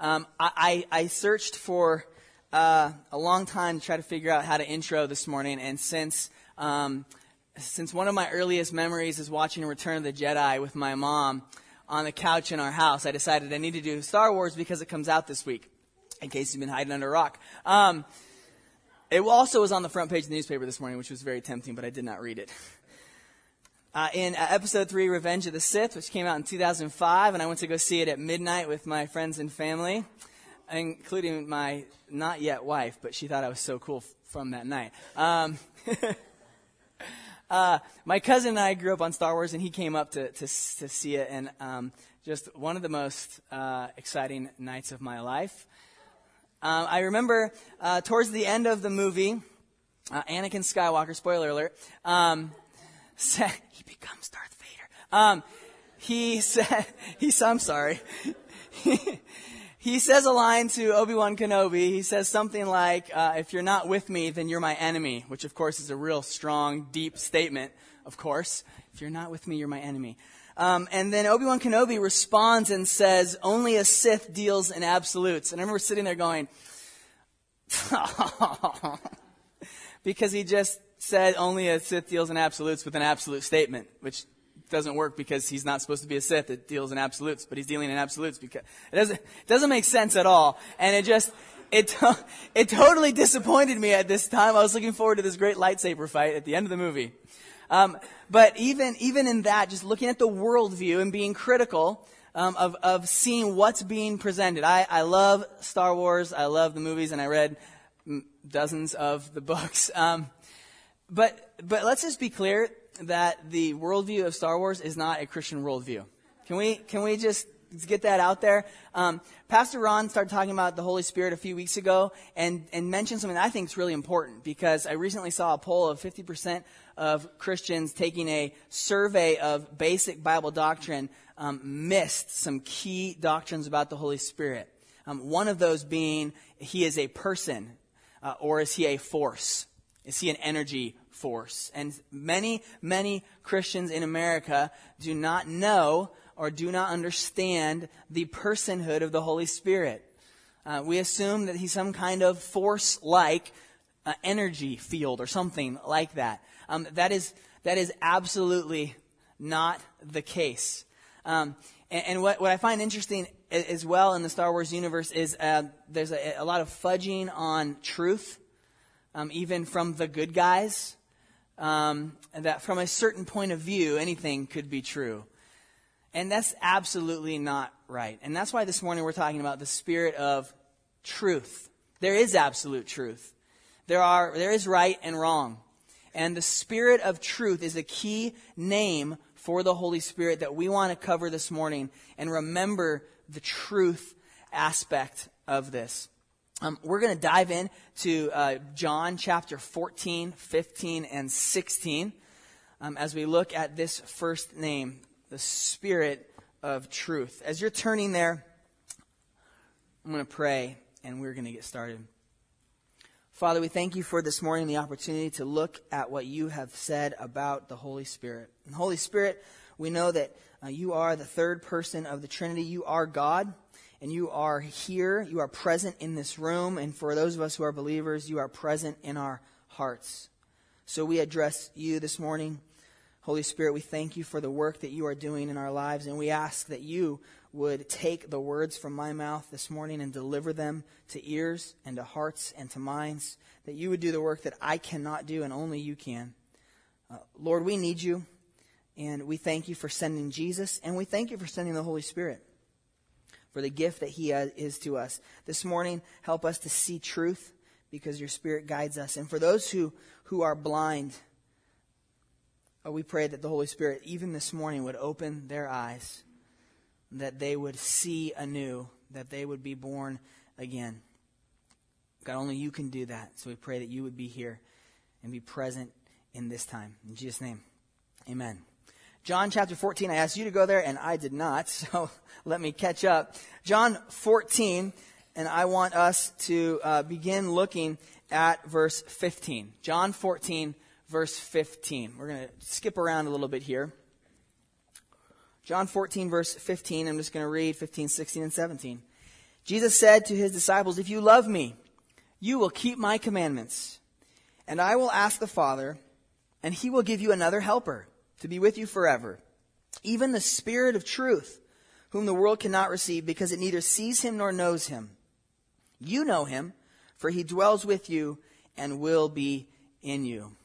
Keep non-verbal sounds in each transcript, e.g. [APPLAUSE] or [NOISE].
Um, I, I, searched for uh, a long time to try to figure out how to intro this morning, and since um, since one of my earliest memories is watching Return of the Jedi with my mom on the couch in our house, I decided I need to do Star Wars because it comes out this week. In case you've been hiding under a rock. Um, it also was on the front page of the newspaper this morning, which was very tempting, but I did not read it. Uh, in uh, episode 3, Revenge of the Sith, which came out in 2005, and I went to go see it at midnight with my friends and family, including my not yet wife, but she thought I was so cool f- from that night. Um, [LAUGHS] uh, my cousin and I grew up on Star Wars, and he came up to, to, to see it, and um, just one of the most uh, exciting nights of my life. Um, I remember uh, towards the end of the movie, uh, Anakin Skywalker, spoiler alert, um, said, [LAUGHS] he becomes Darth Vader. Um, he said, [LAUGHS] I'm sorry. [LAUGHS] he says a line to Obi-Wan Kenobi. He says something like, uh, if you're not with me, then you're my enemy, which of course is a real strong, deep statement, of course. If you're not with me, you're my enemy. Um, and then Obi-Wan Kenobi responds and says, only a Sith deals in absolutes. And I remember sitting there going, because he just said only a Sith deals in absolutes with an absolute statement, which doesn't work because he's not supposed to be a Sith that deals in absolutes, but he's dealing in absolutes because it doesn't, it doesn't make sense at all. And it just, it, [LAUGHS] it totally disappointed me at this time. I was looking forward to this great lightsaber fight at the end of the movie. Um, but even, even in that, just looking at the worldview and being critical, um, of, of seeing what's being presented. I, I love Star Wars. I love the movies, and I read dozens of the [LAUGHS] books. Um, but, but let's just be clear that the worldview of Star Wars is not a Christian worldview. Can we, can we just get that out there? Um, Pastor Ron started talking about the Holy Spirit a few weeks ago and, and mentioned something that I think is really important because I recently saw a poll of 50% of Christians taking a survey of basic Bible doctrine um, missed some key doctrines about the Holy Spirit. Um, one of those being he is a person uh, or is he a force? Is he an energy force? And many, many Christians in America do not know or do not understand the personhood of the Holy Spirit. Uh, we assume that he's some kind of force like uh, energy field or something like that. Um, that, is, that is absolutely not the case. Um, and, and what, what I find interesting as well in the Star Wars universe is uh, there's a, a, lot of fudging on truth, um, even from the good guys. Um, that from a certain point of view, anything could be true. And that's absolutely not right. And that's why this morning we're talking about the spirit of truth. There is absolute truth. There are, there is right and wrong. And the spirit of truth is a key name for the Holy Spirit that we want to cover this morning and remember the truth aspect of this. Um, we're going to dive in to uh, John chapter 14, 15, and 16 um, as we look at this first name, the Spirit of Truth. As you're turning there, I'm going to pray and we're going to get started. Father, we thank you for this morning the opportunity to look at what you have said about the Holy Spirit. And Holy Spirit, we know that uh, you are the third person of the Trinity. You are God, and you are here. You are present in this room. And for those of us who are believers, you are present in our hearts. So we address you this morning. Holy Spirit, we thank you for the work that you are doing in our lives, and we ask that you would take the words from my mouth this morning and deliver them to ears and to hearts and to minds, that you would do the work that I cannot do and only you can. Uh, Lord, we need you, and we thank you for sending Jesus, and we thank you for sending the Holy Spirit, for the gift that he is to us. This morning, help us to see truth because your Spirit guides us. And for those who, who are blind, oh, we pray that the Holy Spirit, even this morning, would open their eyes that they would see anew, that they would be born again. God, only you can do that. So we pray that you would be here and be present in this time. In Jesus' name, amen. John chapter 14, I asked you to go there and I did not, [LAUGHS] so let me catch up. John 14, and I want us to uh, begin looking at verse 15. John 14, verse 15. We're going to skip around a little bit here. John 14, verse 15, I'm just going to read 15, 16, and 17. Jesus said to his disciples, If you love me, you will keep my commandments. And I will ask the Father, and he will give you another helper to be with you forever, even the Spirit of truth, whom the world cannot receive because it neither sees him nor knows him. You know him, for he dwells with you and will be in you.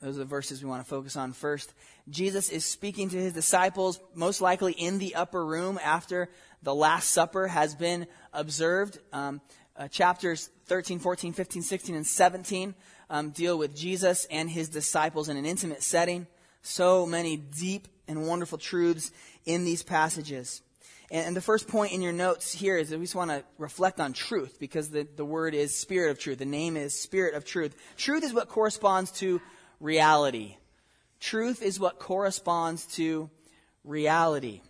Those are the verses we want to focus on first. Jesus is speaking to his disciples, most likely in the upper room after the Last Supper has been observed. Um, uh, chapters 13, 14, 15, 16, and 17 um, deal with Jesus and his disciples in an intimate setting. So many deep and wonderful truths in these passages. And, and the first point in your notes here is that we just want to reflect on truth because the, the word is spirit of truth. The name is spirit of truth. Truth is what corresponds to reality. Truth is what corresponds to reality.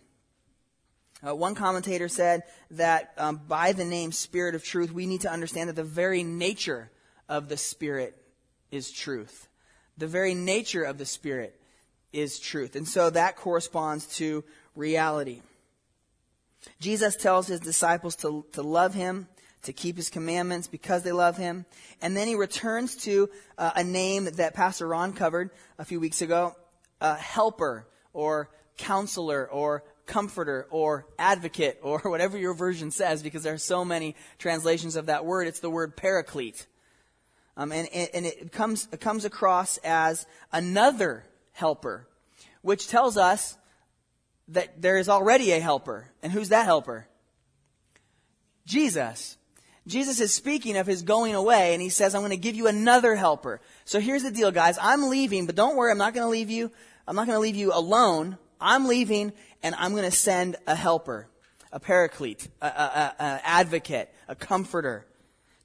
Uh, one commentator said that um, by the name Spirit of Truth, we need to understand that the very nature of the Spirit is truth. The very nature of the Spirit is truth. And so that corresponds to reality. Jesus tells his disciples to, to love him, to keep his commandments because they love him. And then he returns to uh, a name that Pastor Ron covered a few weeks ago, a helper or counselor or comforter or advocate or [LAUGHS] whatever your version says because there are so many translations of that word. It's the word paraclete. Um, and, and it comes, it comes across as another helper, which tells us that there is already a helper. And who's that helper? Jesus. Jesus is speaking of his going away, and he says, I'm going to give you another helper. So here's the deal, guys. I'm leaving, but don't worry, I'm not going to leave you. I'm not going to leave you alone. I'm leaving, and I'm going to send a helper, a paraclete, a, advocate, a comforter,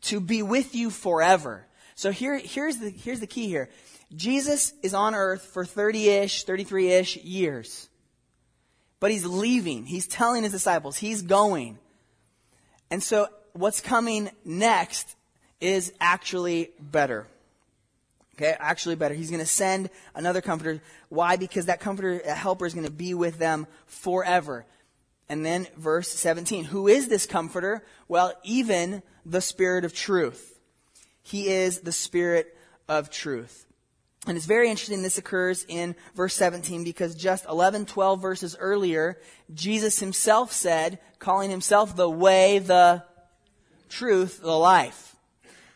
to be with you forever. So here, here's the, here's the key here. Jesus is on earth for 30-ish, 33-ish years. But he's leaving. He's telling his disciples. He's going. And so what's coming next is actually better. Okay, actually better. He's going to send another comforter. Why? Because that comforter, that helper is going to be with them forever. And then verse 17. Who is this comforter? Well, even the Spirit of truth. He is the Spirit of truth. And it's very interesting this occurs in verse 17 because just 11, 12 verses earlier, Jesus himself said, calling himself the way, the truth, the life.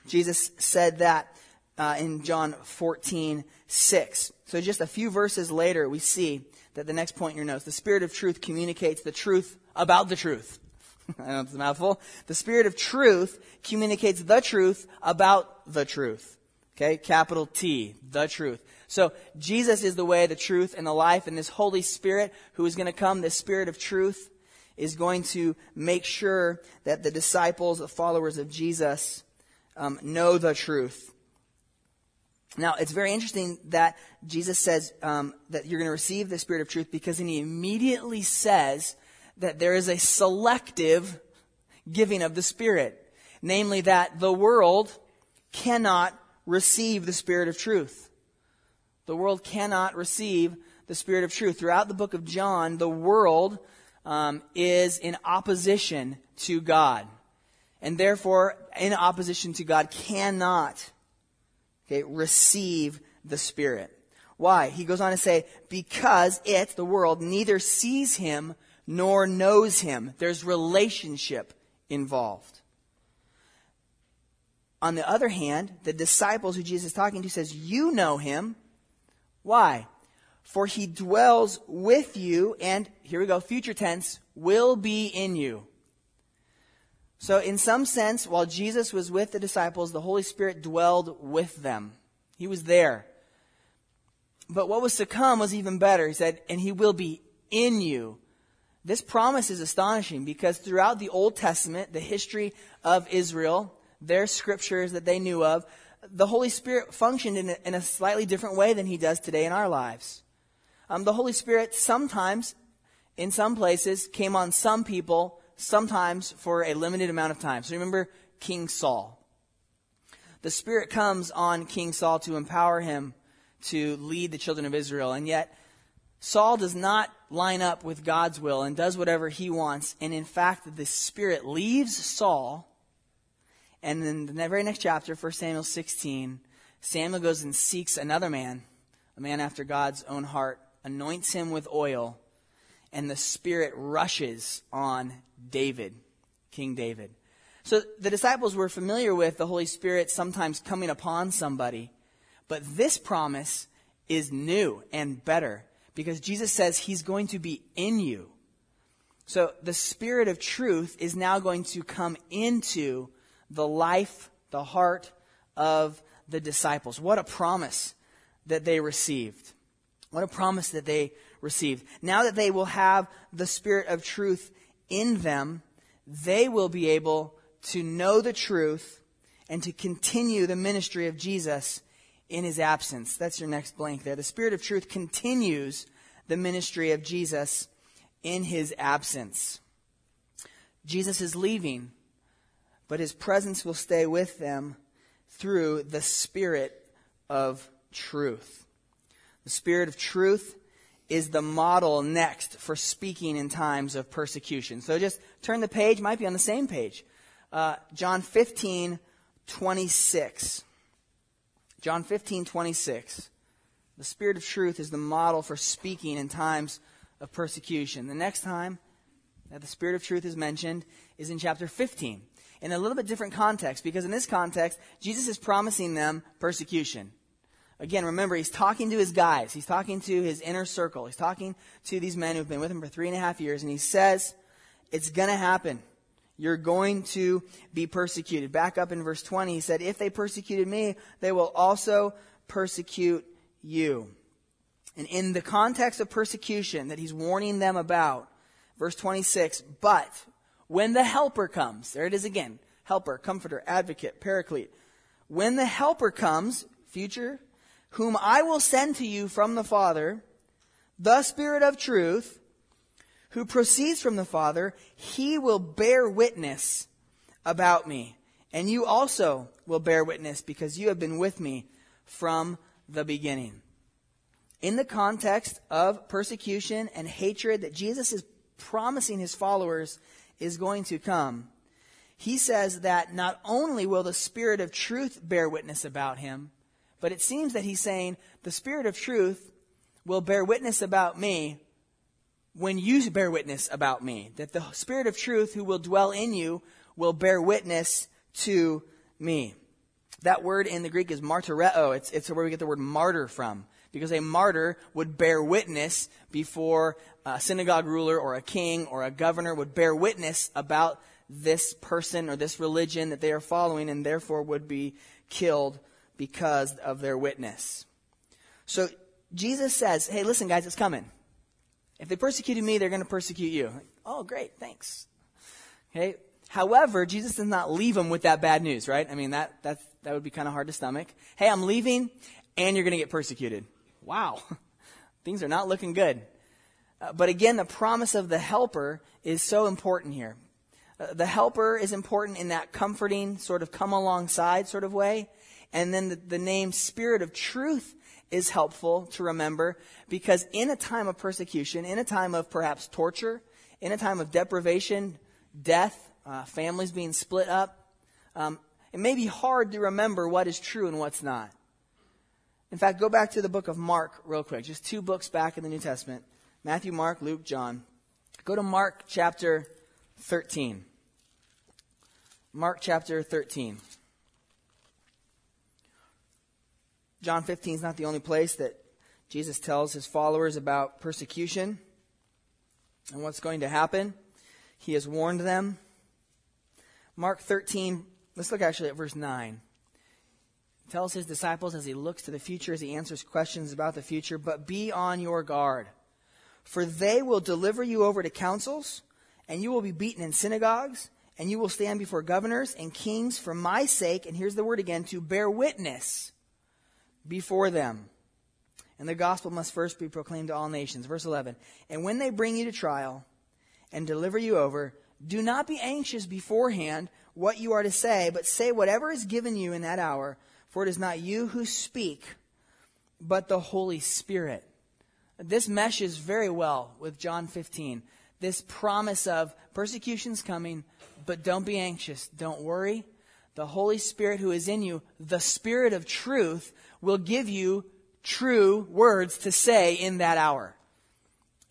Jesus said that uh, in John 14, 6. So just a few verses later, we see that the next point in your notes, the Spirit of truth communicates the truth about the truth. [LAUGHS] I know it's a mouthful. The Spirit of truth communicates the truth about the truth. Okay, capital T, the truth. So Jesus is the way, the truth, and the life, and this Holy Spirit who is going to come, this Spirit of truth, is going to make sure that the disciples, the followers of Jesus, um, know the truth. Now, it's very interesting that Jesus says um, that you're going to receive the Spirit of truth because then he immediately says that there is a selective giving of the Spirit. Namely, that the world cannot receive the Spirit of truth. The world cannot receive the Spirit of truth. Throughout the book of John, the world um, is in opposition to God. And therefore, in opposition to God, cannot okay, receive the Spirit. Why? He goes on to say, because it, the world, neither sees him nor knows him. There's relationship involved. On the other hand, the disciples who Jesus is talking to says, You know him. Why? For he dwells with you, and here we go, future tense, will be in you. So, in some sense, while Jesus was with the disciples, the Holy Spirit dwelled with them. He was there. But what was to come was even better. He said, and he will be in you. This promise is astonishing because throughout the Old Testament, the history of Israel, their scriptures that they knew of, the Holy Spirit functioned in a, in a slightly different way than he does today in our lives. Um, the Holy Spirit sometimes, in some places, came on some people sometimes for a limited amount of time. So remember King Saul. The Spirit comes on King Saul to empower him to lead the children of Israel, and yet Saul does not line up with God's will and does whatever he wants. And in fact, the Spirit leaves Saul. And then the very next chapter, 1 Samuel 16, Samuel goes and seeks another man, a man after God's own heart, anoints him with oil, and the Spirit rushes on David, King David. So the disciples were familiar with the Holy Spirit sometimes coming upon somebody, but this promise is new and better because Jesus says he's going to be in you. So the Spirit of truth is now going to come into the life, the heart of the disciples. What a promise that they received. What a promise that they received. Now that they will have the Spirit of truth in them, they will be able to know the truth and to continue the ministry of Jesus in his absence. That's your next blank there. The Spirit of truth continues the ministry of Jesus in his absence. Jesus is leaving, but his presence will stay with them through the Spirit of truth. The Spirit of truth is the model next for speaking in times of persecution. So just turn the page, might be on the same page. Uh, John 15, 26. John 15, 26. The Spirit of truth is the model for speaking in times of persecution. The next time that the Spirit of truth is mentioned is in chapter 15 in a little bit different context because in this context, Jesus is promising them persecution. Again, remember, he's talking to his guys. He's talking to his inner circle. He's talking to these men who've been with him for three and a half years, and he says, It's going to happen. You're going to be persecuted. Back up in verse 20, he said, If they persecuted me, they will also persecute you. And in the context of persecution that he's warning them about, verse 26, but when the helper comes, there it is again, helper, comforter, advocate, paraclete. When the helper comes, future whom I will send to you from the Father, the Spirit of truth, who proceeds from the Father, he will bear witness about me. And you also will bear witness because you have been with me from the beginning. In the context of persecution and hatred that Jesus is promising his followers is going to come, he says that not only will the Spirit of truth bear witness about him, but it seems that he's saying, the Spirit of truth will bear witness about me when you bear witness about me. That the Spirit of truth who will dwell in you will bear witness to me. That word in the Greek is martyreo. It's, it's where we get the word martyr from. Because a martyr would bear witness before a synagogue ruler or a king or a governor would bear witness about this person or this religion that they are following and therefore would be killed because of their witness. So Jesus says, hey, listen, guys, it's coming. If they persecuted me, they're going to persecute you. Oh, great, thanks. Okay. However, Jesus does not leave them with that bad news, right? I mean, that, that, that would be kind of hard to stomach. Hey, I'm leaving, and you're going to get persecuted. Wow. [LAUGHS] Things are not looking good. Uh, but again, the promise of the helper is so important here. Uh, the helper is important in that comforting, sort of come alongside sort of way. And then the, the name Spirit of Truth is helpful to remember because in a time of persecution, in a time of perhaps torture, in a time of deprivation, death, uh, families being split up, um, it may be hard to remember what is true and what's not. In fact, go back to the book of Mark real quick, just two books back in the New Testament Matthew, Mark, Luke, John. Go to Mark chapter 13. Mark chapter 13. John 15 is not the only place that Jesus tells his followers about persecution and what's going to happen. He has warned them. Mark 13, let's look actually at verse 9. Tells his disciples as he looks to the future, as he answers questions about the future, but be on your guard. For they will deliver you over to councils, and you will be beaten in synagogues, and you will stand before governors and kings for my sake, and here's the word again, to bear witness before them. And the gospel must first be proclaimed to all nations. Verse 11. And when they bring you to trial and deliver you over, do not be anxious beforehand what you are to say, but say whatever is given you in that hour, for it is not you who speak, but the Holy Spirit. this meshes very well with John 15. This promise of persecution's coming, but don't be anxious. Don't worry. The Holy Spirit who is in you, the Spirit of truth, will give you true words to say in that hour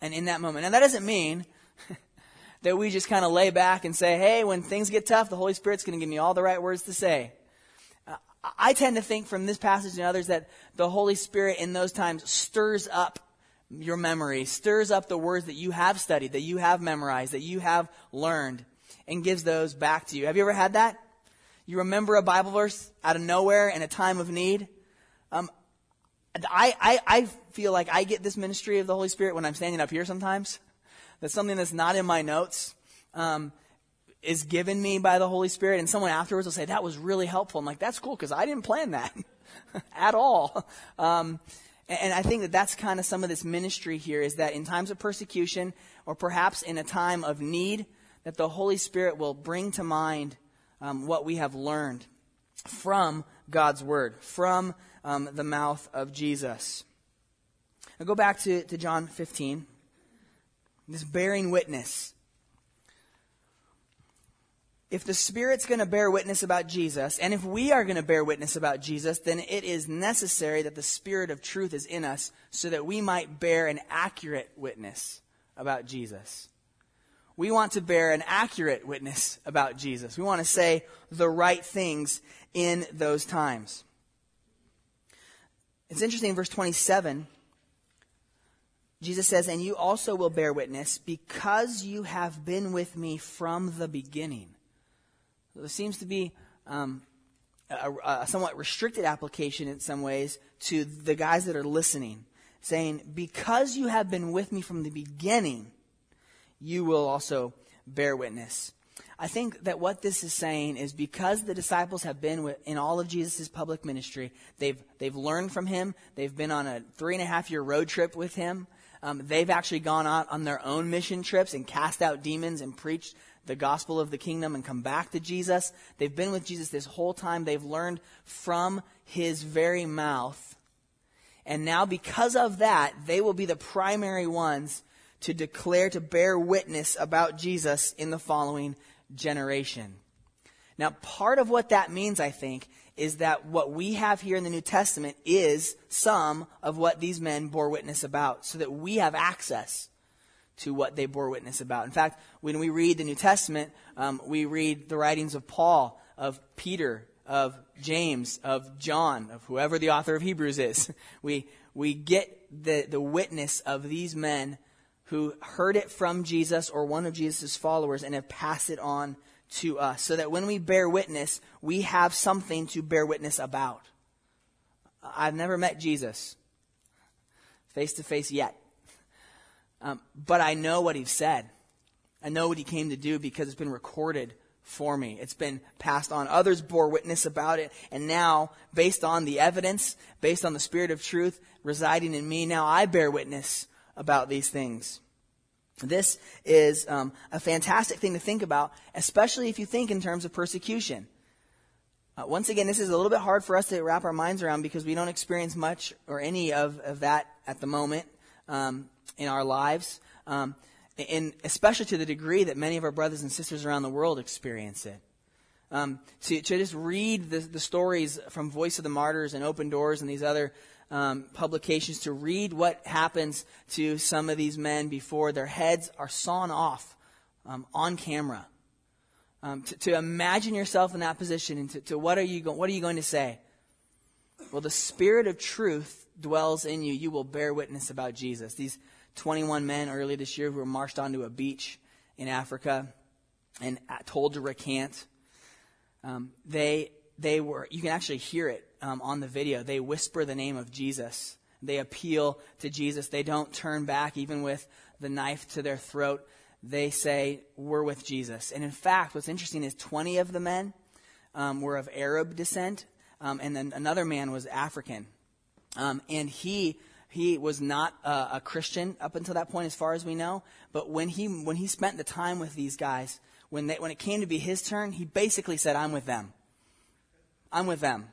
and in that moment. And that doesn't mean [LAUGHS] that we just kind of lay back and say, hey, when things get tough, the Holy Spirit's going to give me all the right words to say. I tend to think from this passage and others that the Holy Spirit in those times stirs up your memory, stirs up the words that you have studied, that you have memorized, that you have learned, and gives those back to you. Have you ever had that? You remember a Bible verse out of nowhere in a time of need? Um, I, I, I feel like I get this ministry of the Holy Spirit when I'm standing up here sometimes. That's something that's not in my notes. Um, is given me by the Holy Spirit, and someone afterwards will say, That was really helpful. I'm like, That's cool, because I didn't plan that [LAUGHS] at all. Um, and I think that that's kind of some of this ministry here is that in times of persecution, or perhaps in a time of need, that the Holy Spirit will bring to mind um, what we have learned from God's Word, from um, the mouth of Jesus. Go back to, to John 15. This bearing witness. If the Spirit's going to bear witness about Jesus, and if we are going to bear witness about Jesus, then it is necessary that the Spirit of truth is in us so that we might bear an accurate witness about Jesus. We want to bear an accurate witness about Jesus. We want to say the right things in those times. It's interesting in verse 27. Jesus says, And you also will bear witness because you have been with me from the beginning. There seems to be um, a, a somewhat restricted application in some ways to the guys that are listening, saying, Because you have been with me from the beginning, you will also bear witness. I think that what this is saying is because the disciples have been in all of Jesus' public ministry, they've, they've learned from him, they've been on a three and a half year road trip with him, um, they've actually gone out on their own mission trips and cast out demons and preached the gospel of the kingdom and come back to Jesus. They've been with Jesus this whole time. They've learned from his very mouth. And now, because of that, they will be the primary ones to declare, to bear witness about Jesus in the following generation. Now, part of what that means, I think, is that what we have here in the New Testament is some of what these men bore witness about, so that we have access to what they bore witness about. In fact, when we read the New Testament, um, we read the writings of Paul, of Peter, of James, of John, of whoever the author of Hebrews is. [LAUGHS] We, we get the, the witness of these men who heard it from Jesus or one of Jesus' followers and have passed it on to us. So that when we bear witness, we have something to bear witness about. I've never met Jesus face to face yet. Um, but I know what he said. I know what he came to do because it's been recorded for me. It's been passed on. Others bore witness about it. And now, based on the evidence, based on the Spirit of truth residing in me, now I bear witness about these things. This is um, a fantastic thing to think about, especially if you think in terms of persecution. Uh, once again, this is a little bit hard for us to wrap our minds around because we don't experience much or any of, of that at the moment um, in our lives, um, and especially to the degree that many of our brothers and sisters around the world experience it. Um, to, to just read the, the stories from Voice of the Martyrs and Open Doors and these other um, publications to read what happens to some of these men before their heads are sawn off um, on camera. Um, to, to, imagine yourself in that position and to, to what, are you go- what are you going to say? Well, the Spirit of truth dwells in you. You will bear witness about Jesus. These 21 men early this year who were marched onto a beach in Africa and told to recant, um, they, they were, you can actually hear it um, on the video, they whisper the name of Jesus. They appeal to Jesus. They don't turn back, even with the knife to their throat. They say, We're with Jesus. And in fact, what's interesting is 20 of the men um, were of Arab descent, um, and then another man was African. Um, and he he was not a, a, Christian up until that point, as far as we know. But when he when he spent the time with these guys, when they, when it came to be his turn, he basically said, "I'm with them. I'm with them.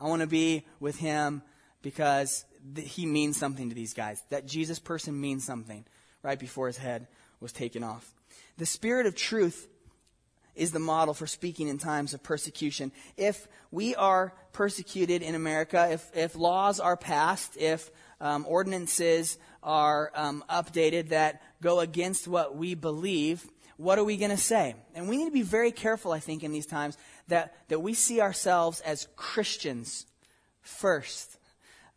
I want to be with him because th- he means something to these guys. That Jesus person means something right before his head was taken off. The Spirit of truth is the model for speaking in times of persecution. If we are persecuted in America, if, if laws are passed, if um, ordinances are um, updated that go against what we believe, what are we going to say? And we need to be very careful, I think, in these times that, that we see ourselves as Christians first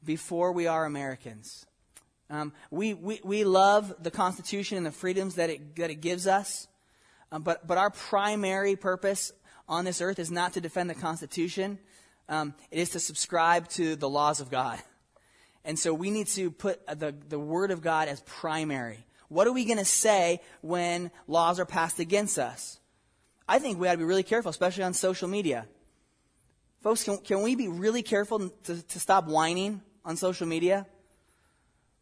before we are Americans. Um, we, we, we love the Constitution and the freedoms that it, that it gives us, um, but, but our primary purpose on this earth is not to defend the Constitution. Um, it is to subscribe to the laws of God. [LAUGHS] And so we need to put the, the Word of God as primary. What are we going to say when laws are passed against us? I think we ought to be really careful, especially on social media. Folks, can, can we be really careful to, to stop whining on social media?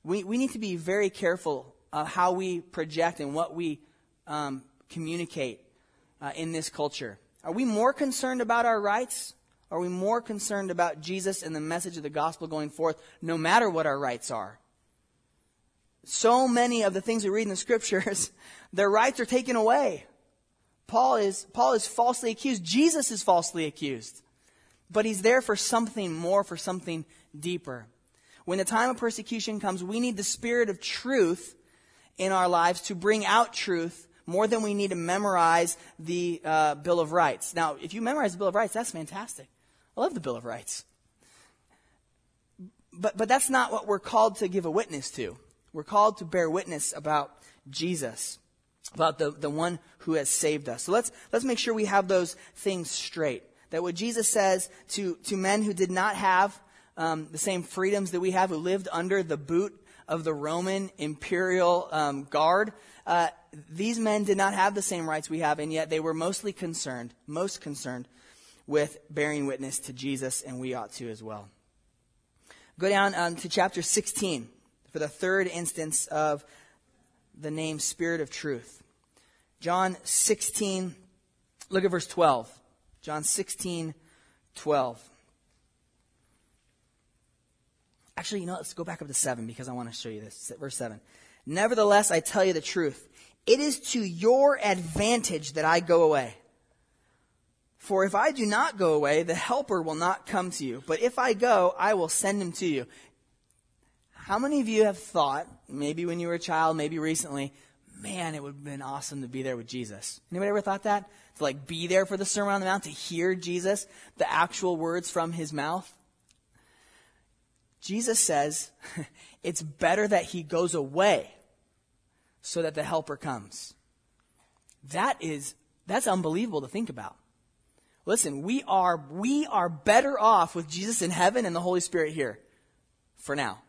We, we need to be very careful of how we project and what we um, communicate uh, in this culture. Are we more concerned about our rights? Are we more concerned about Jesus and the message of the gospel going forth, no matter what our rights are? So many of the things we read in the scriptures, [LAUGHS] their rights are taken away. Paul is, Paul is falsely accused. Jesus is falsely accused. But he's there for something more, for something deeper. When the time of persecution comes, we need the spirit of truth in our lives to bring out truth more than we need to memorize the uh, Bill of Rights. Now, if you memorize the Bill of Rights, that's fantastic. I love the Bill of Rights. But, but that's not what we're called to give a witness to. We're called to bear witness about Jesus, about the, the one who has saved us. So let's, let's make sure we have those things straight. That what Jesus says to, to men who did not have um, the same freedoms that we have, who lived under the boot of the Roman imperial um, guard, uh, these men did not have the same rights we have, and yet they were mostly concerned, most concerned with bearing witness to Jesus, and we ought to as well. Go down um, to chapter 16 for the third instance of the name Spirit of Truth. John 16, look at verse 12. John 16, 12. Actually, you know, let's go back up to 7 because I want to show you this. Verse 7. Nevertheless, I tell you the truth. It is to your advantage that I go away. For if I do not go away, the Helper will not come to you. But if I go, I will send him to you. How many of you have thought, maybe when you were a child, maybe recently, man, it would have been awesome to be there with Jesus? Anybody ever thought that? To like be there for the Sermon on the Mount, to hear Jesus, the actual words from his mouth? Jesus says [LAUGHS] it's better that he goes away so that the helper comes. That is, that's unbelievable to think about. Listen, we are, we are better off with Jesus in heaven and the Holy Spirit here. For now.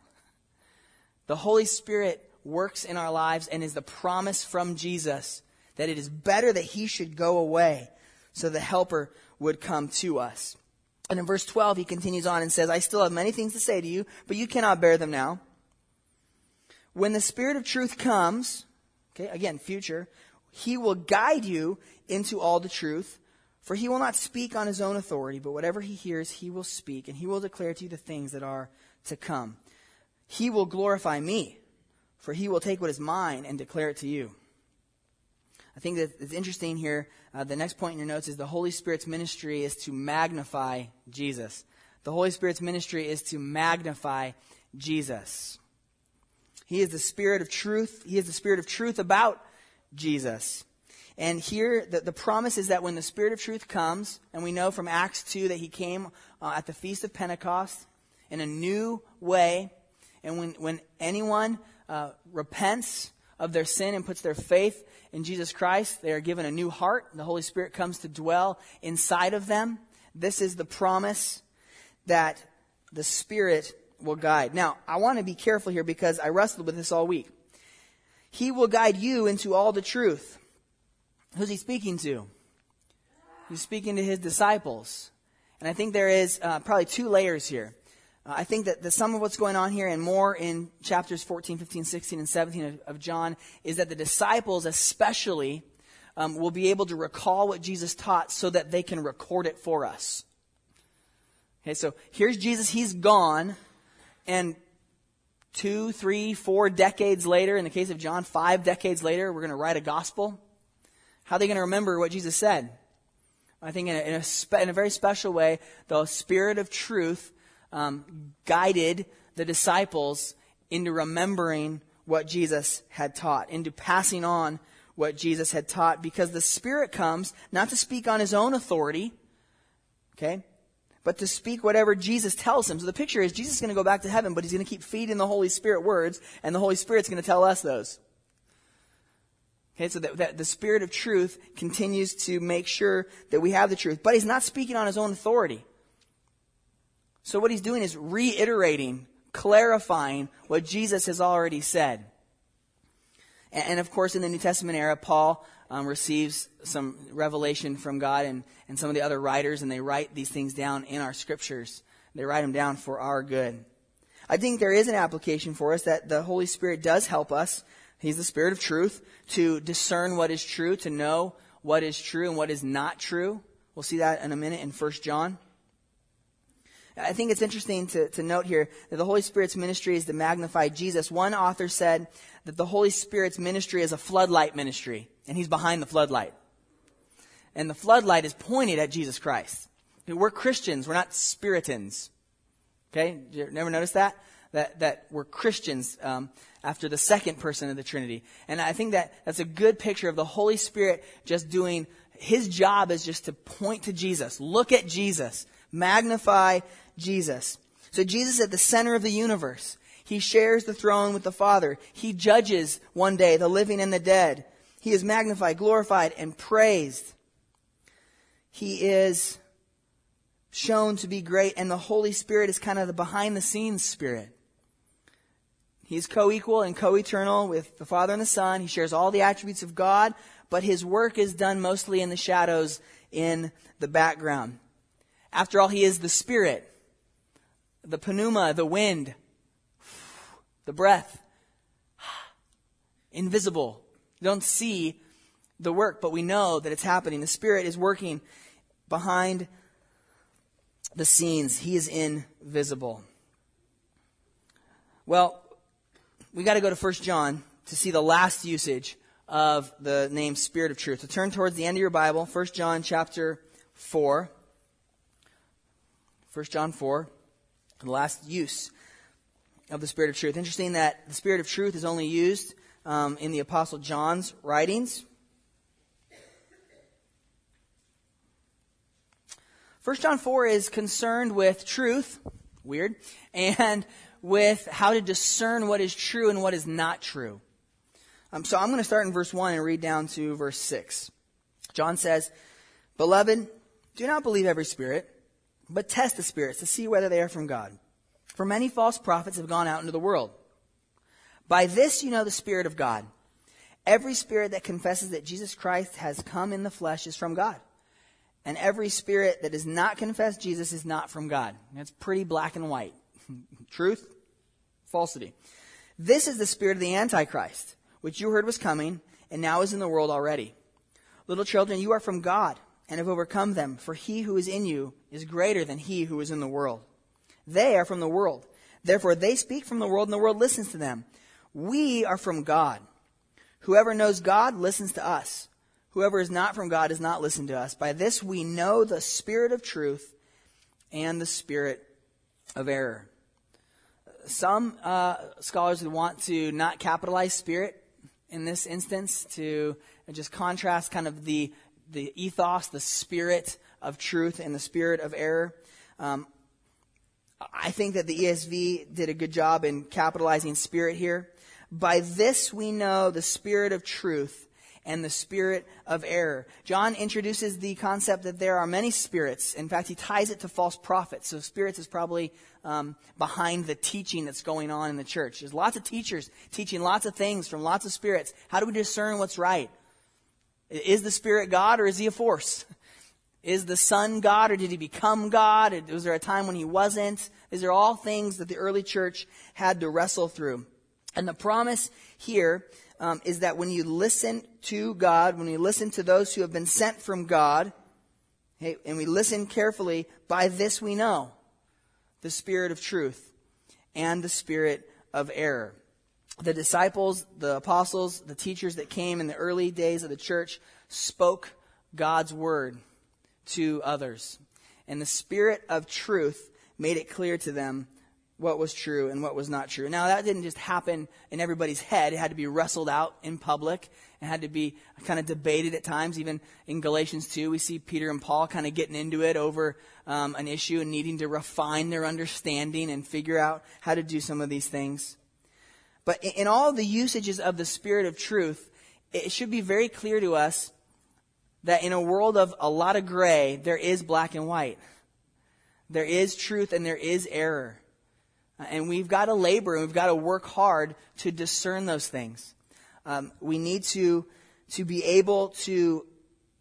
The Holy Spirit works in our lives and is the promise from Jesus that it is better that he should go away so the helper would come to us. And in verse 12, he continues on and says, I still have many things to say to you, but you cannot bear them now. When the Spirit of truth comes, okay, again, future, he will guide you into all the truth. For he will not speak on his own authority, but whatever he hears, he will speak, and he will declare to you the things that are to come. He will glorify me, for he will take what is mine and declare it to you. I think that it's interesting here. Uh, the next point in your notes is the Holy Spirit's ministry is to magnify Jesus. The Holy Spirit's ministry is to magnify Jesus. He is the Spirit of truth. He is the Spirit of truth about Jesus. And here, the, the promise is that when the Spirit of truth comes, and we know from Acts 2 that he came uh, at the Feast of Pentecost in a new way, and when, when anyone uh, repents of their sin and puts their faith in Jesus Christ, they are given a new heart. The Holy Spirit comes to dwell inside of them. This is the promise that the Spirit will guide. Now, I want to be careful here because I wrestled with this all week. He will guide you into all the truth. Who's he speaking to? He's speaking to his disciples. And I think there is uh, probably two layers here. Uh, I think that the sum of what's going on here and more in chapters 14, 15, 16, and 17 of, of John is that the disciples, especially, um, will be able to recall what Jesus taught so that they can record it for us. Okay, so here's Jesus. He's gone. And two, three, four decades later, in the case of John, five decades later, we're going to write a gospel. How are they going to remember what Jesus said? I think in a, in a, spe- in a very special way, the Spirit of truth um, guided the disciples into remembering what Jesus had taught, into passing on what Jesus had taught, because the Spirit comes not to speak on his own authority, okay, but to speak whatever Jesus tells him. So the picture is Jesus is going to go back to heaven, but he's going to keep feeding the Holy Spirit words, and the Holy Spirit's going to tell us those. Okay, so that, that, the Spirit of truth continues to make sure that we have the truth. But he's not speaking on his own authority. So what he's doing is reiterating, clarifying what Jesus has already said. And, and of course, in the New Testament era, Paul um, receives some revelation from God and, and some of the other writers, and they write these things down in our scriptures. They write them down for our good. I think there is an application for us that the Holy Spirit does help us He's the Spirit of truth to discern what is true, to know what is true and what is not true. We'll see that in a minute in 1 John. I think it's interesting to, to note here that the Holy Spirit's ministry is to magnify Jesus. One author said that the Holy Spirit's ministry is a floodlight ministry, and he's behind the floodlight. And the floodlight is pointed at Jesus Christ. We're Christians, we're not Spiritans. Okay? You never notice that? That, that we're Christians. Um, after the second person of the Trinity. And I think that that's a good picture of the Holy Spirit just doing his job is just to point to Jesus. Look at Jesus. Magnify Jesus. So Jesus is at the center of the universe. He shares the throne with the Father. He judges one day the living and the dead. He is magnified, glorified, and praised. He is shown to be great, and the Holy Spirit is kind of the behind the scenes spirit. He's co-equal and co-eternal with the Father and the Son. He shares all the attributes of God, but his work is done mostly in the shadows in the background. After all, he is the Spirit, the pneuma, the wind, the breath, invisible. You don't see the work, but we know that it's happening. The Spirit is working behind the scenes. He is invisible. Well, we got to go to 1 John to see the last usage of the name Spirit of Truth. So turn towards the end of your Bible, 1 John chapter 4. 1 John 4, the last use of the Spirit of Truth. Interesting that the Spirit of Truth is only used um, in the Apostle John's writings. 1 John 4 is concerned with truth, weird, and with how to discern what is true and what is not true. Um, so I'm going to start in verse 1 and read down to verse 6. John says, Beloved, do not believe every spirit, but test the spirits to see whether they are from God. For many false prophets have gone out into the world. By this you know the Spirit of God. Every spirit that confesses that Jesus Christ has come in the flesh is from God. And every spirit that does not confess Jesus is not from God. That's pretty black and white. Truth, falsity. This is the spirit of the Antichrist, which you heard was coming, and now is in the world already. Little children, you are from God, and have overcome them, for he who is in you is greater than he who is in the world. They are from the world. Therefore, they speak from the world, and the world listens to them. We are from God. Whoever knows God listens to us. Whoever is not from God does not listen to us. By this we know the spirit of truth and the spirit of error some uh, scholars would want to not capitalize spirit in this instance to just contrast kind of the the ethos, the spirit of truth, and the spirit of error. Um, I think that the ESV did a good job in capitalizing spirit here. By this we know the spirit of truth and the spirit of error. John introduces the concept that there are many spirits. In fact, he ties it to false prophets. So spirits is probably um, behind the teaching that's going on in the church. There's lots of teachers teaching lots of things from lots of spirits. How do we discern what's right? Is the spirit God or is he a force? Is the Son God or did he become God? Was there a time when he wasn't? These are all things that the early church had to wrestle through. And the promise here um, is that when you listen to God, when you listen to those who have been sent from God, hey, and we listen carefully, by this we know the Spirit of truth and the Spirit of error. The disciples, the apostles, the teachers that came in the early days of the church spoke God's word to others. And the Spirit of truth made it clear to them what was true and what was not true. Now, that didn't just happen in everybody's head. It had to be wrestled out in public. It had to be kind of debated at times. Even in Galatians 2, we see Peter and Paul kind of getting into it over um, an issue and needing to refine their understanding and figure out how to do some of these things. But in, in all the usages of the Spirit of truth, it should be very clear to us that in a world of a lot of gray, there is black and white. There is truth and there is error. And we've got to labor and we've got to work hard to discern those things. Um, we need to, to be able to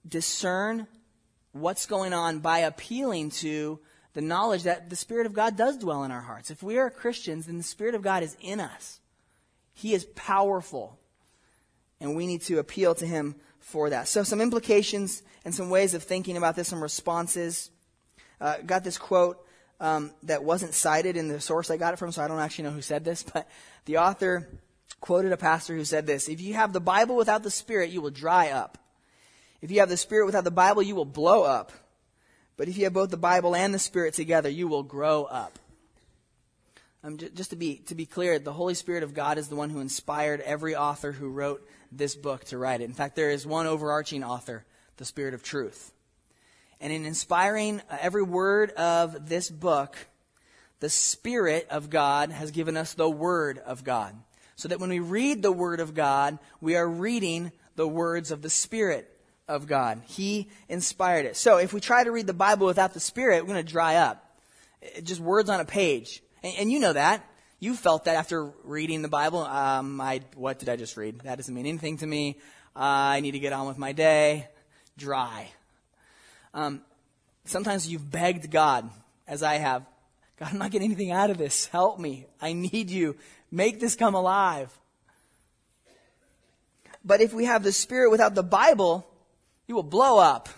discern what's going on by appealing to the knowledge that the Spirit of God does dwell in our hearts. If we are Christians, then the Spirit of God is in us. He is powerful. And we need to appeal to Him for that. So, some implications and some ways of thinking about this, some responses. Uh, got this quote um, that wasn't cited in the source I got it from, so I don't actually know who said this, but the author quoted a pastor who said this If you have the Bible without the Spirit, you will dry up. If you have the Spirit without the Bible, you will blow up. But if you have both the Bible and the Spirit together, you will grow up. Um, just to be, to be clear, the Holy Spirit of God is the one who inspired every author who wrote this book to write it. In fact, there is one overarching author, the Spirit of Truth. And in inspiring uh, every word of this book, the Spirit of God has given us the Word of God. So that when we read the Word of God, we are reading the words of the Spirit of God. He inspired it. So if we try to read the Bible without the Spirit, we're going to dry up. It, just words on a page. And, and, you know that. You felt that after reading the Bible. Um, I, what did I just read? That doesn't mean anything to me. Uh, I need to get on with my day. Dry. Um, sometimes you've begged God, as I have, God, I'm not getting anything out of this. Help me. I need you. Make this come alive. But if we have the Spirit without the Bible, you will blow up.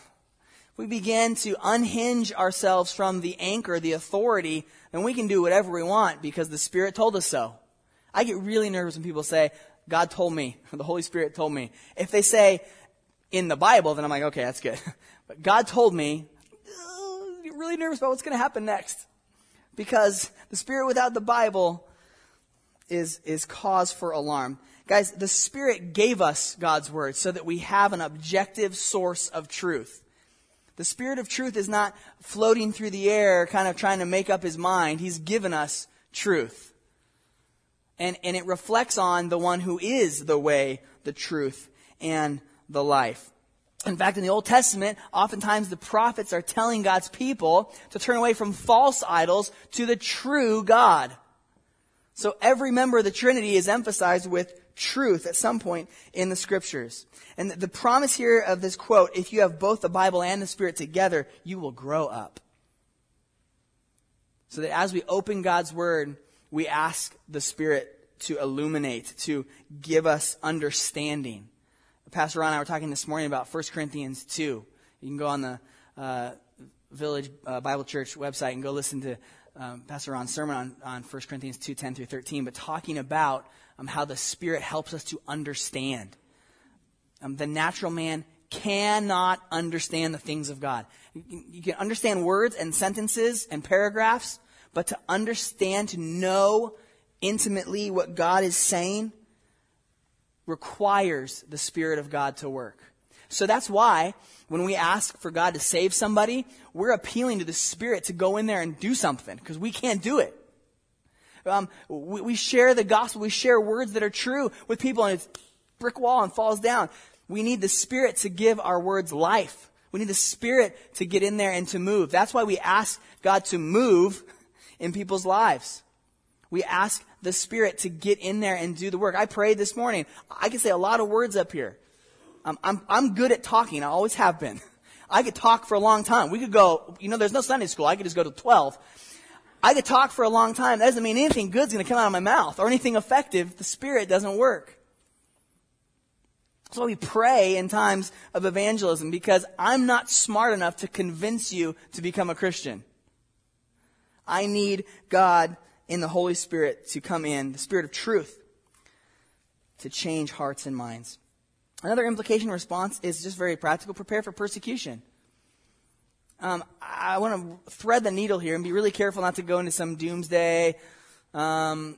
We begin to unhinge ourselves from the anchor, the authority and we can do whatever we want because the Spirit told us so. I get really nervous when people say, God told me, [LAUGHS] the Holy Spirit told me. If they say in the Bible, then I'm like, okay, that's good. [LAUGHS] But God told me, really nervous about what's going to happen next. Because the Spirit without the Bible is, is cause for alarm. Guys, the Spirit gave us God's Word so that we have an objective source of truth. The Spirit of truth is not floating through the air, kind of trying to make up his mind. He's given us truth. And, and it reflects on the one who is the way, the truth, and the life. In fact, in the Old Testament, oftentimes the prophets are telling God's people to turn away from false idols to the true God. So every member of the Trinity is emphasized with truth at some point in the scriptures. And the promise here of this quote, if you have both the Bible and the Spirit together, you will grow up. So that as we open God's Word, we ask the Spirit to illuminate, to give us understanding. Pastor Ron and I were talking this morning about 1 Corinthians 2. You can go on the uh, Village uh, Bible Church website and go listen to um, Pastor Ron's sermon on, on 1 Corinthians 2, 10 through 13, but talking about um, how the Spirit helps us to understand. Um, the natural man cannot understand the things of God. You you can understand words and sentences and paragraphs, but to understand, to know intimately what God is saying requires the Spirit of God to work. So that's why when we ask for God to save somebody, we're appealing to the Spirit to go in there and do something because we can't do it. Um, we, we share the gospel, we share words that are true with people, and it's brick wall and falls down. We need the Spirit to give our words life. We need the Spirit to get in there and to move. That's why we ask God to move in people's lives. We ask the Spirit to get in there and do the work. I prayed this morning. I can say a lot of words up here. I'm, I'm, I'm good at talking. I always have been. [LAUGHS] I could talk for a long time. We could go, you know, there's no Sunday school. I could just go to 12 I could talk for a long time. That doesn't mean anything good's going to come out of my mouth or anything effective. The Spirit doesn't work. That's why we pray in times of evangelism because I'm not smart enough to convince you to become a Christian. I need God in the Holy Spirit to come in, the Spirit of truth, to change hearts and minds. Another implication response is just very practical prepare for persecution. Um, I want to thread the needle here and be really careful not to go into some doomsday, um,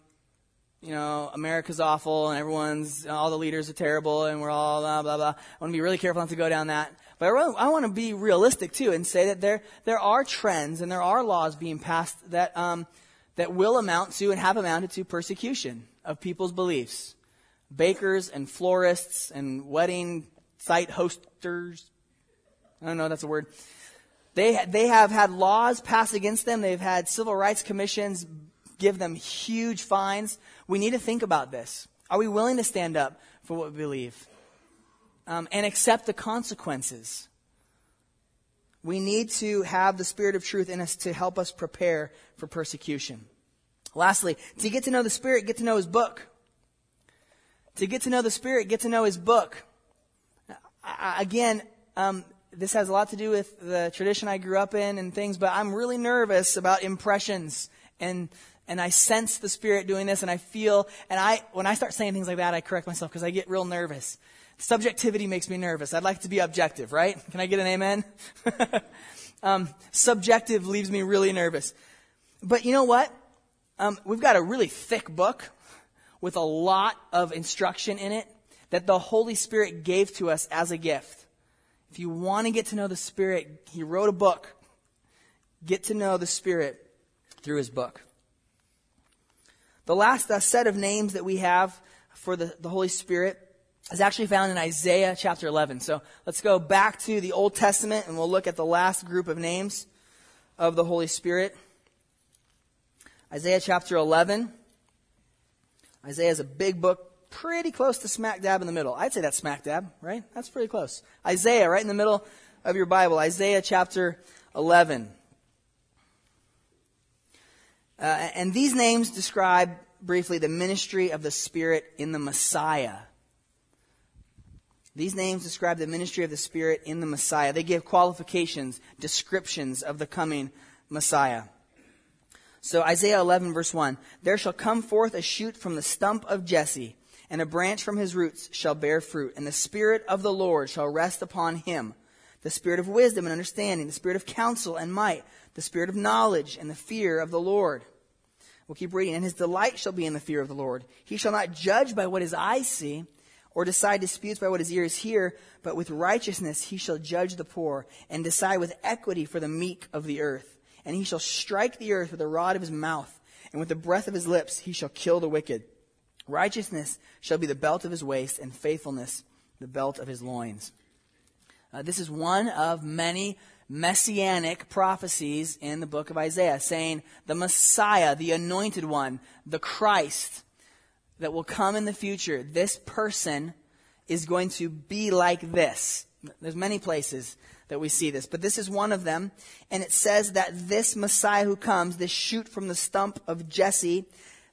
you know, America's awful and everyone's, all the leaders are terrible and we're all blah, blah, blah. I want to be really careful not to go down that. But I want to be realistic too and say that there, there are trends and there are laws being passed that, um, that will amount to and have amounted to persecution of people's beliefs. Bakers and florists and wedding site hosters. I don't know, that's a word. They, they have had laws passed against them. They've had civil rights commissions give them huge fines. We need to think about this. Are we willing to stand up for what we believe? Um, and accept the consequences. We need to have the Spirit of truth in us to help us prepare for persecution. Lastly, to get to know the Spirit, get to know His book. To get to know the Spirit, get to know His book. I, again, um, this has a lot to do with the tradition I grew up in and things, but I'm really nervous about impressions and and I sense the Spirit doing this, and I feel, and I, when I start saying things like that, I correct myself because I get real nervous. Subjectivity makes me nervous. I'd like to be objective, right? Can I get an amen? [LAUGHS] um, subjective leaves me really nervous. But you know what? Um, we've got a really thick book with a lot of instruction in it that the Holy Spirit gave to us as a gift. If you want to get to know the Spirit, He wrote a book. Get to know the Spirit through His book. The last uh, set of names that we have for the, the Holy Spirit is actually found in Isaiah chapter 11. So let's go back to the Old Testament and we'll look at the last group of names of the Holy Spirit. Isaiah chapter 11. Isaiah is a big book, pretty close to smack dab in the middle. I'd say that's smack dab, right? That's pretty close. Isaiah, right in the middle of your Bible. Isaiah chapter 11. Uh, and these names describe briefly the ministry of the Spirit in the Messiah. These names describe the ministry of the Spirit in the Messiah. They give qualifications, descriptions of the coming Messiah. So Isaiah 11 verse 1, There shall come forth a shoot from the stump of Jesse, and a branch from his roots shall bear fruit, and the Spirit of the Lord shall rest upon him. The Spirit of wisdom and understanding, the Spirit of counsel and might, the spirit of knowledge and the fear of the Lord. We'll keep reading. And his delight shall be in the fear of the Lord. He shall not judge by what his eyes see, or decide disputes by what his ears hear, but with righteousness he shall judge the poor, and decide with equity for the meek of the earth. And he shall strike the earth with the rod of his mouth, and with the breath of his lips he shall kill the wicked. Righteousness shall be the belt of his waist, and faithfulness the belt of his loins. Uh, this is one of many messianic prophecies in the book of Isaiah, saying the Messiah, the anointed one, the Christ that will come in the future, this person is going to be like this. There's many places that we see this, but this is one of them. And it says that this Messiah who comes, this shoot from the stump of Jesse,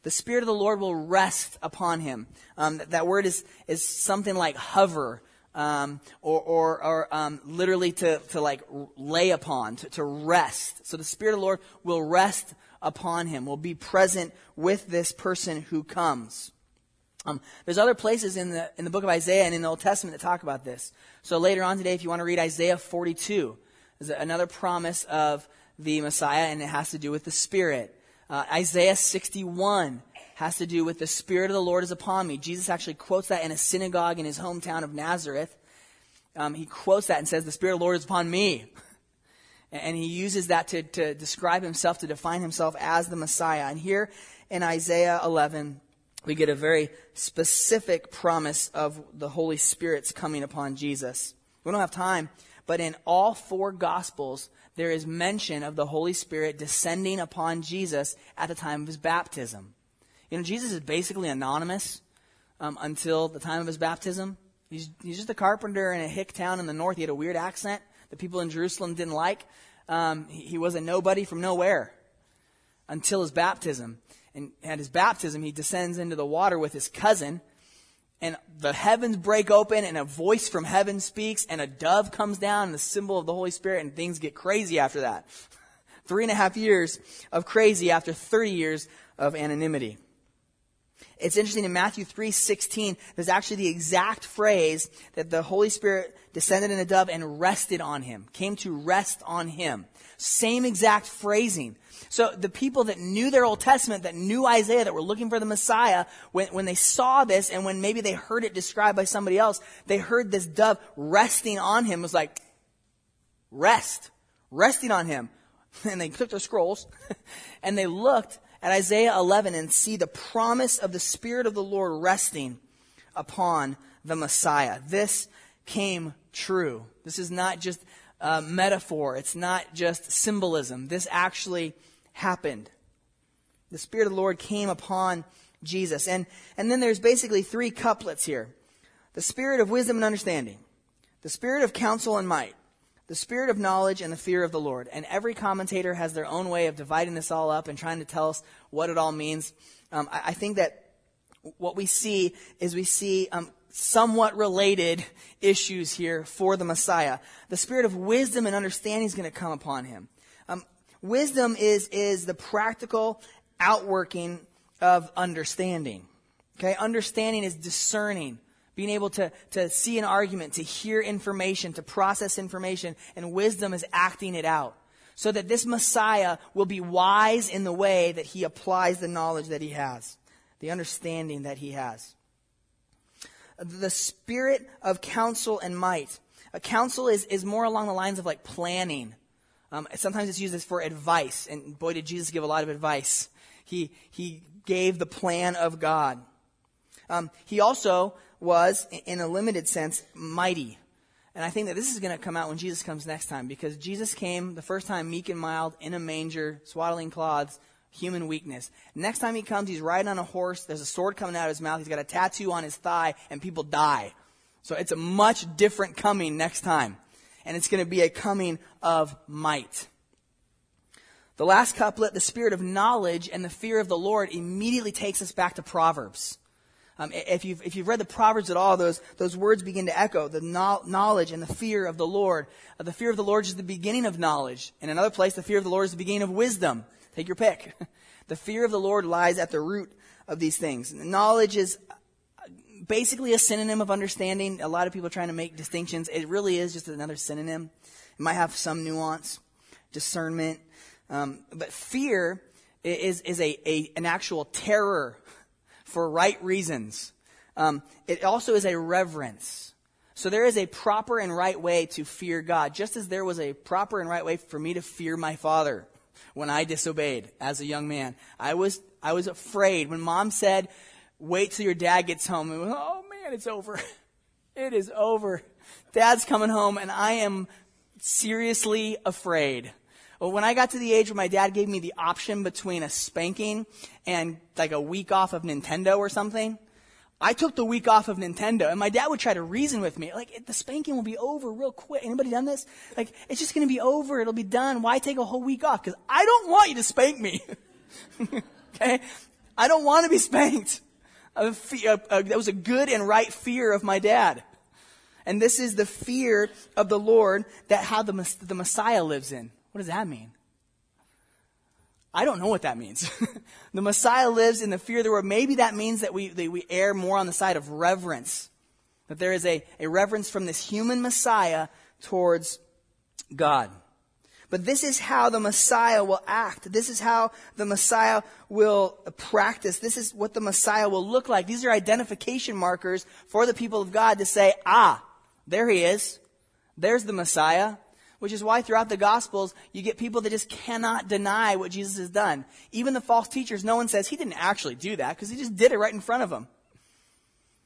the Spirit of the Lord will rest upon him. Um, that word is, is something like hover um, or, or, or um, literally to, to like lay upon, to, to rest. So the Spirit of the Lord will rest upon him, will be present with this person who comes. Um, there's other places in the in the book of Isaiah and in the Old Testament that talk about this. So later on today, if you want to read Isaiah 42, there's another promise of the Messiah, and it has to do with the Spirit. Uh, Isaiah 61 has to do with the Spirit of the Lord is upon me. Jesus actually quotes that in a synagogue in his hometown of Nazareth. Um, he quotes that and says, The Spirit of the Lord is upon me. [LAUGHS] and he uses that to, to describe himself, to define himself as the Messiah. And here in Isaiah 11, we get a very specific promise of the Holy Spirit's coming upon Jesus. We don't have time, but in all four Gospels, there is mention of the Holy Spirit descending upon Jesus at the time of his baptism. You know, Jesus is basically anonymous um, until the time of his baptism. He's, he's just a carpenter in a hick town in the north. He had a weird accent that people in Jerusalem didn't like. Um, he, he was a nobody from nowhere until his baptism. And at his baptism, he descends into the water with his cousin, and the heavens break open, and a voice from heaven speaks, and a dove comes down, the symbol of the Holy Spirit, and things get crazy after that. [LAUGHS] Three and a half years of crazy after 30 years of anonymity. It's interesting in Matthew 3:16, there's actually the exact phrase that the Holy Spirit descended in a dove and rested on him, came to rest on him. Same exact phrasing. So the people that knew their Old Testament, that knew Isaiah, that were looking for the Messiah, when, when they saw this and when maybe they heard it described by somebody else, they heard this dove resting on him. Was like, rest. Resting on him. [LAUGHS] And they took their scrolls [LAUGHS] and they looked at Isaiah 11 and see the promise of the Spirit of the Lord resting upon the Messiah. This came true. This is not just a metaphor. It's not just symbolism. This actually happened. The Spirit of the Lord came upon Jesus. And, and then there's basically three couplets here. The Spirit of wisdom and understanding. The Spirit of counsel and might the spirit of knowledge and the fear of the Lord. And every commentator has their own way of dividing this all up and trying to tell us what it all means. Um, I, I, think that what we see is we see um, somewhat related issues here for the Messiah. The spirit of wisdom and understanding is going to come upon him. Um, wisdom is is the practical outworking of understanding. Okay, understanding is discerning being able to, to see an argument, to hear information, to process information, and wisdom is acting it out. So that this Messiah will be wise in the way that he applies the knowledge that he has, the understanding that he has. The spirit of counsel and might. A counsel is, is more along the lines of like planning. Um, sometimes it's used as for advice, and boy, did Jesus give a lot of advice. He, he gave the plan of God. Um, he also was, in a limited sense, mighty. And I think that this is going to come out when Jesus comes next time because Jesus came the first time meek and mild in a manger, swaddling cloths, human weakness. Next time he comes, he's riding on a horse. There's a sword coming out of his mouth. He's got a tattoo on his thigh, and people die. So it's a much different coming next time. And it's going to be a coming of might. The last couplet, the spirit of knowledge and the fear of the Lord, immediately takes us back to Proverbs. Um, if, you've, if you've read the Proverbs at all, those, those words begin to echo the knowledge and the fear of the Lord. Uh, the fear of the Lord is the beginning of knowledge. In another place, the fear of the Lord is the beginning of wisdom. Take your pick. [LAUGHS] the fear of the Lord lies at the root of these things. Knowledge is basically a synonym of understanding. A lot of people are trying to make distinctions. It really is just another synonym. It might have some nuance, discernment. Um, but fear is, is a, a, an actual terror for right reasons. Um, it also is a reverence. So there is a proper and right way to fear God, just as there was a proper and right way for me to fear my father when I disobeyed as a young man. I was, I was afraid when mom said, wait till your dad gets home. Was, oh man, it's over. [LAUGHS] It is over. Dad's coming home and I am seriously afraid. Well, when I got to the age where my dad gave me the option between a spanking and like a week off of Nintendo or something, I took the week off of Nintendo, and my dad would try to reason with me, like, the spanking will be over real quick. Anybody done this? Like, it's just going to be over. It'll be done. Why take a whole week off? Because I don't want you to spank me. [LAUGHS] okay? I don't want to be spanked. that was a good and right fear of my dad. And this is the fear of the Lord that how the, the Messiah lives in. What does that mean? I don't know what that means. [LAUGHS] the Messiah lives in the fear of the Lord. Maybe that means that we, that we err more on the side of reverence. That there is a, a reverence from this human Messiah towards God. But this is how the Messiah will act. This is how the Messiah will practice. This is what the Messiah will look like. These are identification markers for the people of God to say, ah, there he is. There's the Messiah which is why throughout the Gospels, you get people that just cannot deny what Jesus has done. Even the false teachers, no one says he didn't actually do that because he just did it right in front of them.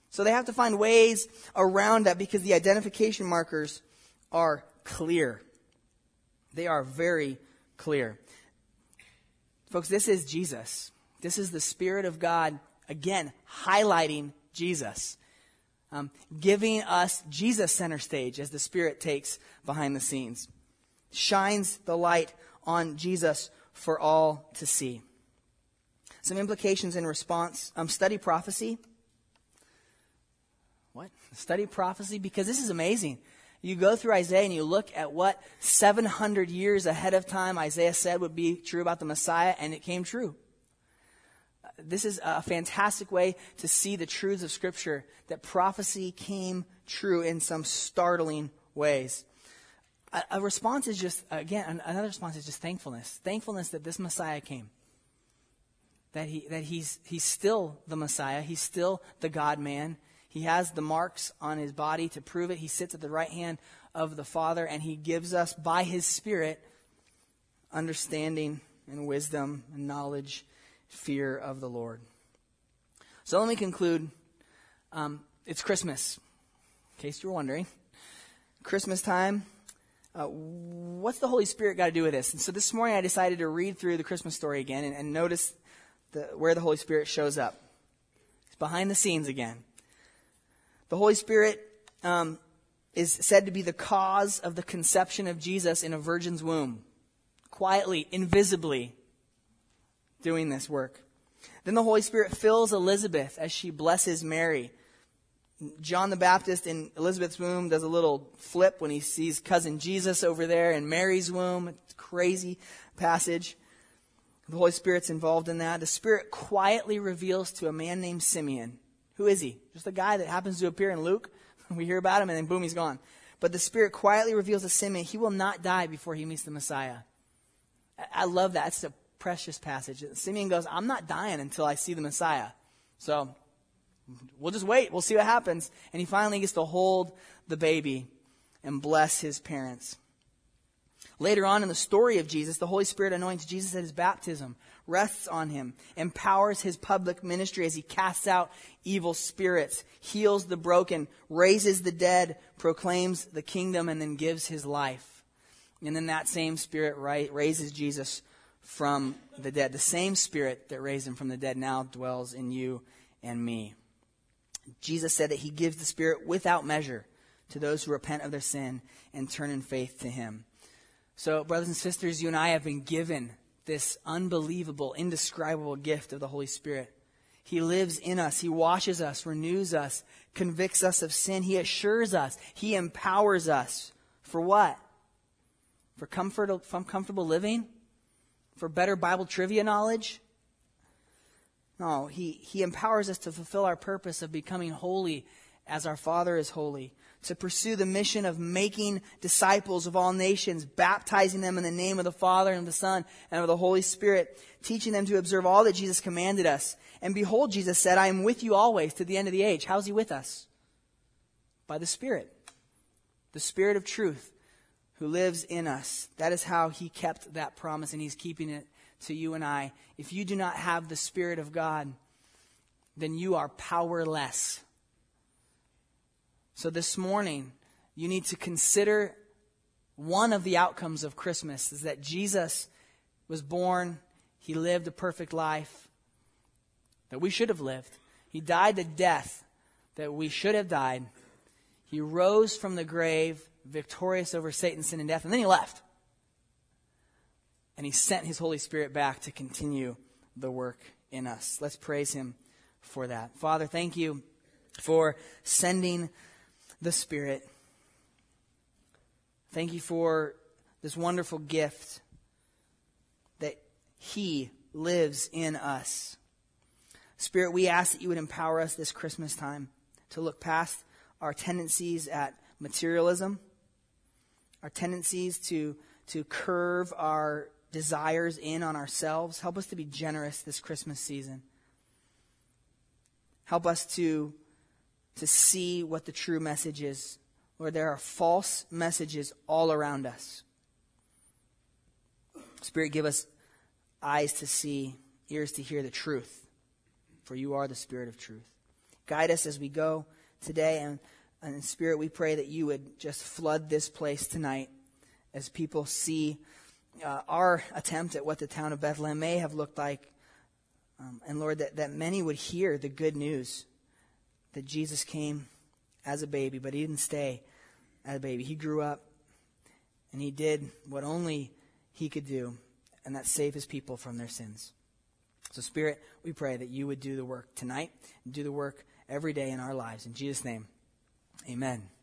So they have to find ways around that because the identification markers are clear. They are very clear. Folks, this is Jesus. This is the Spirit of God, again, highlighting Jesus um, giving us Jesus center stage as the Spirit takes behind the scenes. Shines the light on Jesus for all to see. Some implications in response. Um, study prophecy. What? Study prophecy? Because this is amazing. You go through Isaiah and you look at what 700 years ahead of time Isaiah said would be true about the Messiah, and it came true. This is a fantastic way to see the truths of Scripture that prophecy came true in some startling ways. A, a response is just, again, another response is just thankfulness. Thankfulness that this Messiah came. That, he, that he's, he's still the Messiah. He's still the God man. He has the marks on his body to prove it. He sits at the right hand of the Father, and he gives us, by his Spirit, understanding and wisdom and knowledge fear of the Lord. So let me conclude. Um, it's Christmas, in case you were wondering. Christmas time. Uh, what's the Holy Spirit got to do with this? And so this morning I decided to read through the Christmas story again and, and notice the, where the Holy Spirit shows up. It's behind the scenes again. The Holy Spirit um, is said to be the cause of the conception of Jesus in a virgin's womb, quietly, invisibly, doing this work. Then the Holy Spirit fills Elizabeth as she blesses Mary. John the Baptist in Elizabeth's womb does a little flip when he sees cousin Jesus over there in Mary's womb. It's a crazy passage. The Holy Spirit's involved in that. The Spirit quietly reveals to a man named Simeon. Who is he? Just a guy that happens to appear in Luke. [LAUGHS] We hear about him and then boom, he's gone. But the Spirit quietly reveals to Simeon he will not die before he meets the Messiah. I love that. It's a precious passage. Simeon goes, I'm not dying until I see the Messiah. So we'll just wait. We'll see what happens. And he finally gets to hold the baby and bless his parents. Later on in the story of Jesus, the Holy Spirit anoints Jesus at his baptism, rests on him, empowers his public ministry as he casts out evil spirits, heals the broken, raises the dead, proclaims the kingdom, and then gives his life. And then that same Spirit raises Jesus from the dead. The same Spirit that raised him from the dead now dwells in you and me. Jesus said that he gives the Spirit without measure to those who repent of their sin and turn in faith to him. So, brothers and sisters, you and I have been given this unbelievable, indescribable gift of the Holy Spirit. He lives in us. He washes us, renews us, convicts us of sin. He assures us. He empowers us. For what? For comfort, from comfortable living? For better Bible trivia knowledge? No, he, he empowers us to fulfill our purpose of becoming holy as our Father is holy, to pursue the mission of making disciples of all nations, baptizing them in the name of the Father and of the Son and of the Holy Spirit, teaching them to observe all that Jesus commanded us. And behold, Jesus said, I am with you always to the end of the age. How's he with us? By the Spirit. The Spirit of truth who lives in us. That is how he kept that promise, and he's keeping it to you and I. If you do not have the Spirit of God, then you are powerless. So this morning, you need to consider one of the outcomes of Christmas is that Jesus was born, he lived a perfect life that we should have lived. He died the death that we should have died. He rose from the grave victorious over Satan, sin, and death. And then he left. And he sent his Holy Spirit back to continue the work in us. Let's praise him for that. Father, thank you for sending the Spirit. Thank you for this wonderful gift that he lives in us. Spirit, we ask that you would empower us this Christmas time to look past our tendencies at materialism our tendencies to, to curve our desires in on ourselves. Help us to be generous this Christmas season. Help us to, to see what the true message is. Lord, there are false messages all around us. Spirit, give us eyes to see, ears to hear the truth, for you are the Spirit of truth. Guide us as we go today and and in Spirit, we pray that you would just flood this place tonight as people see uh, our attempt at what the town of Bethlehem may have looked like. Um, and Lord, that, that many would hear the good news that Jesus came as a baby, but he didn't stay as a baby. He grew up and he did what only he could do, and that save his people from their sins. So, Spirit, we pray that you would do the work tonight, and do the work every day in our lives. In Jesus' name. Amen.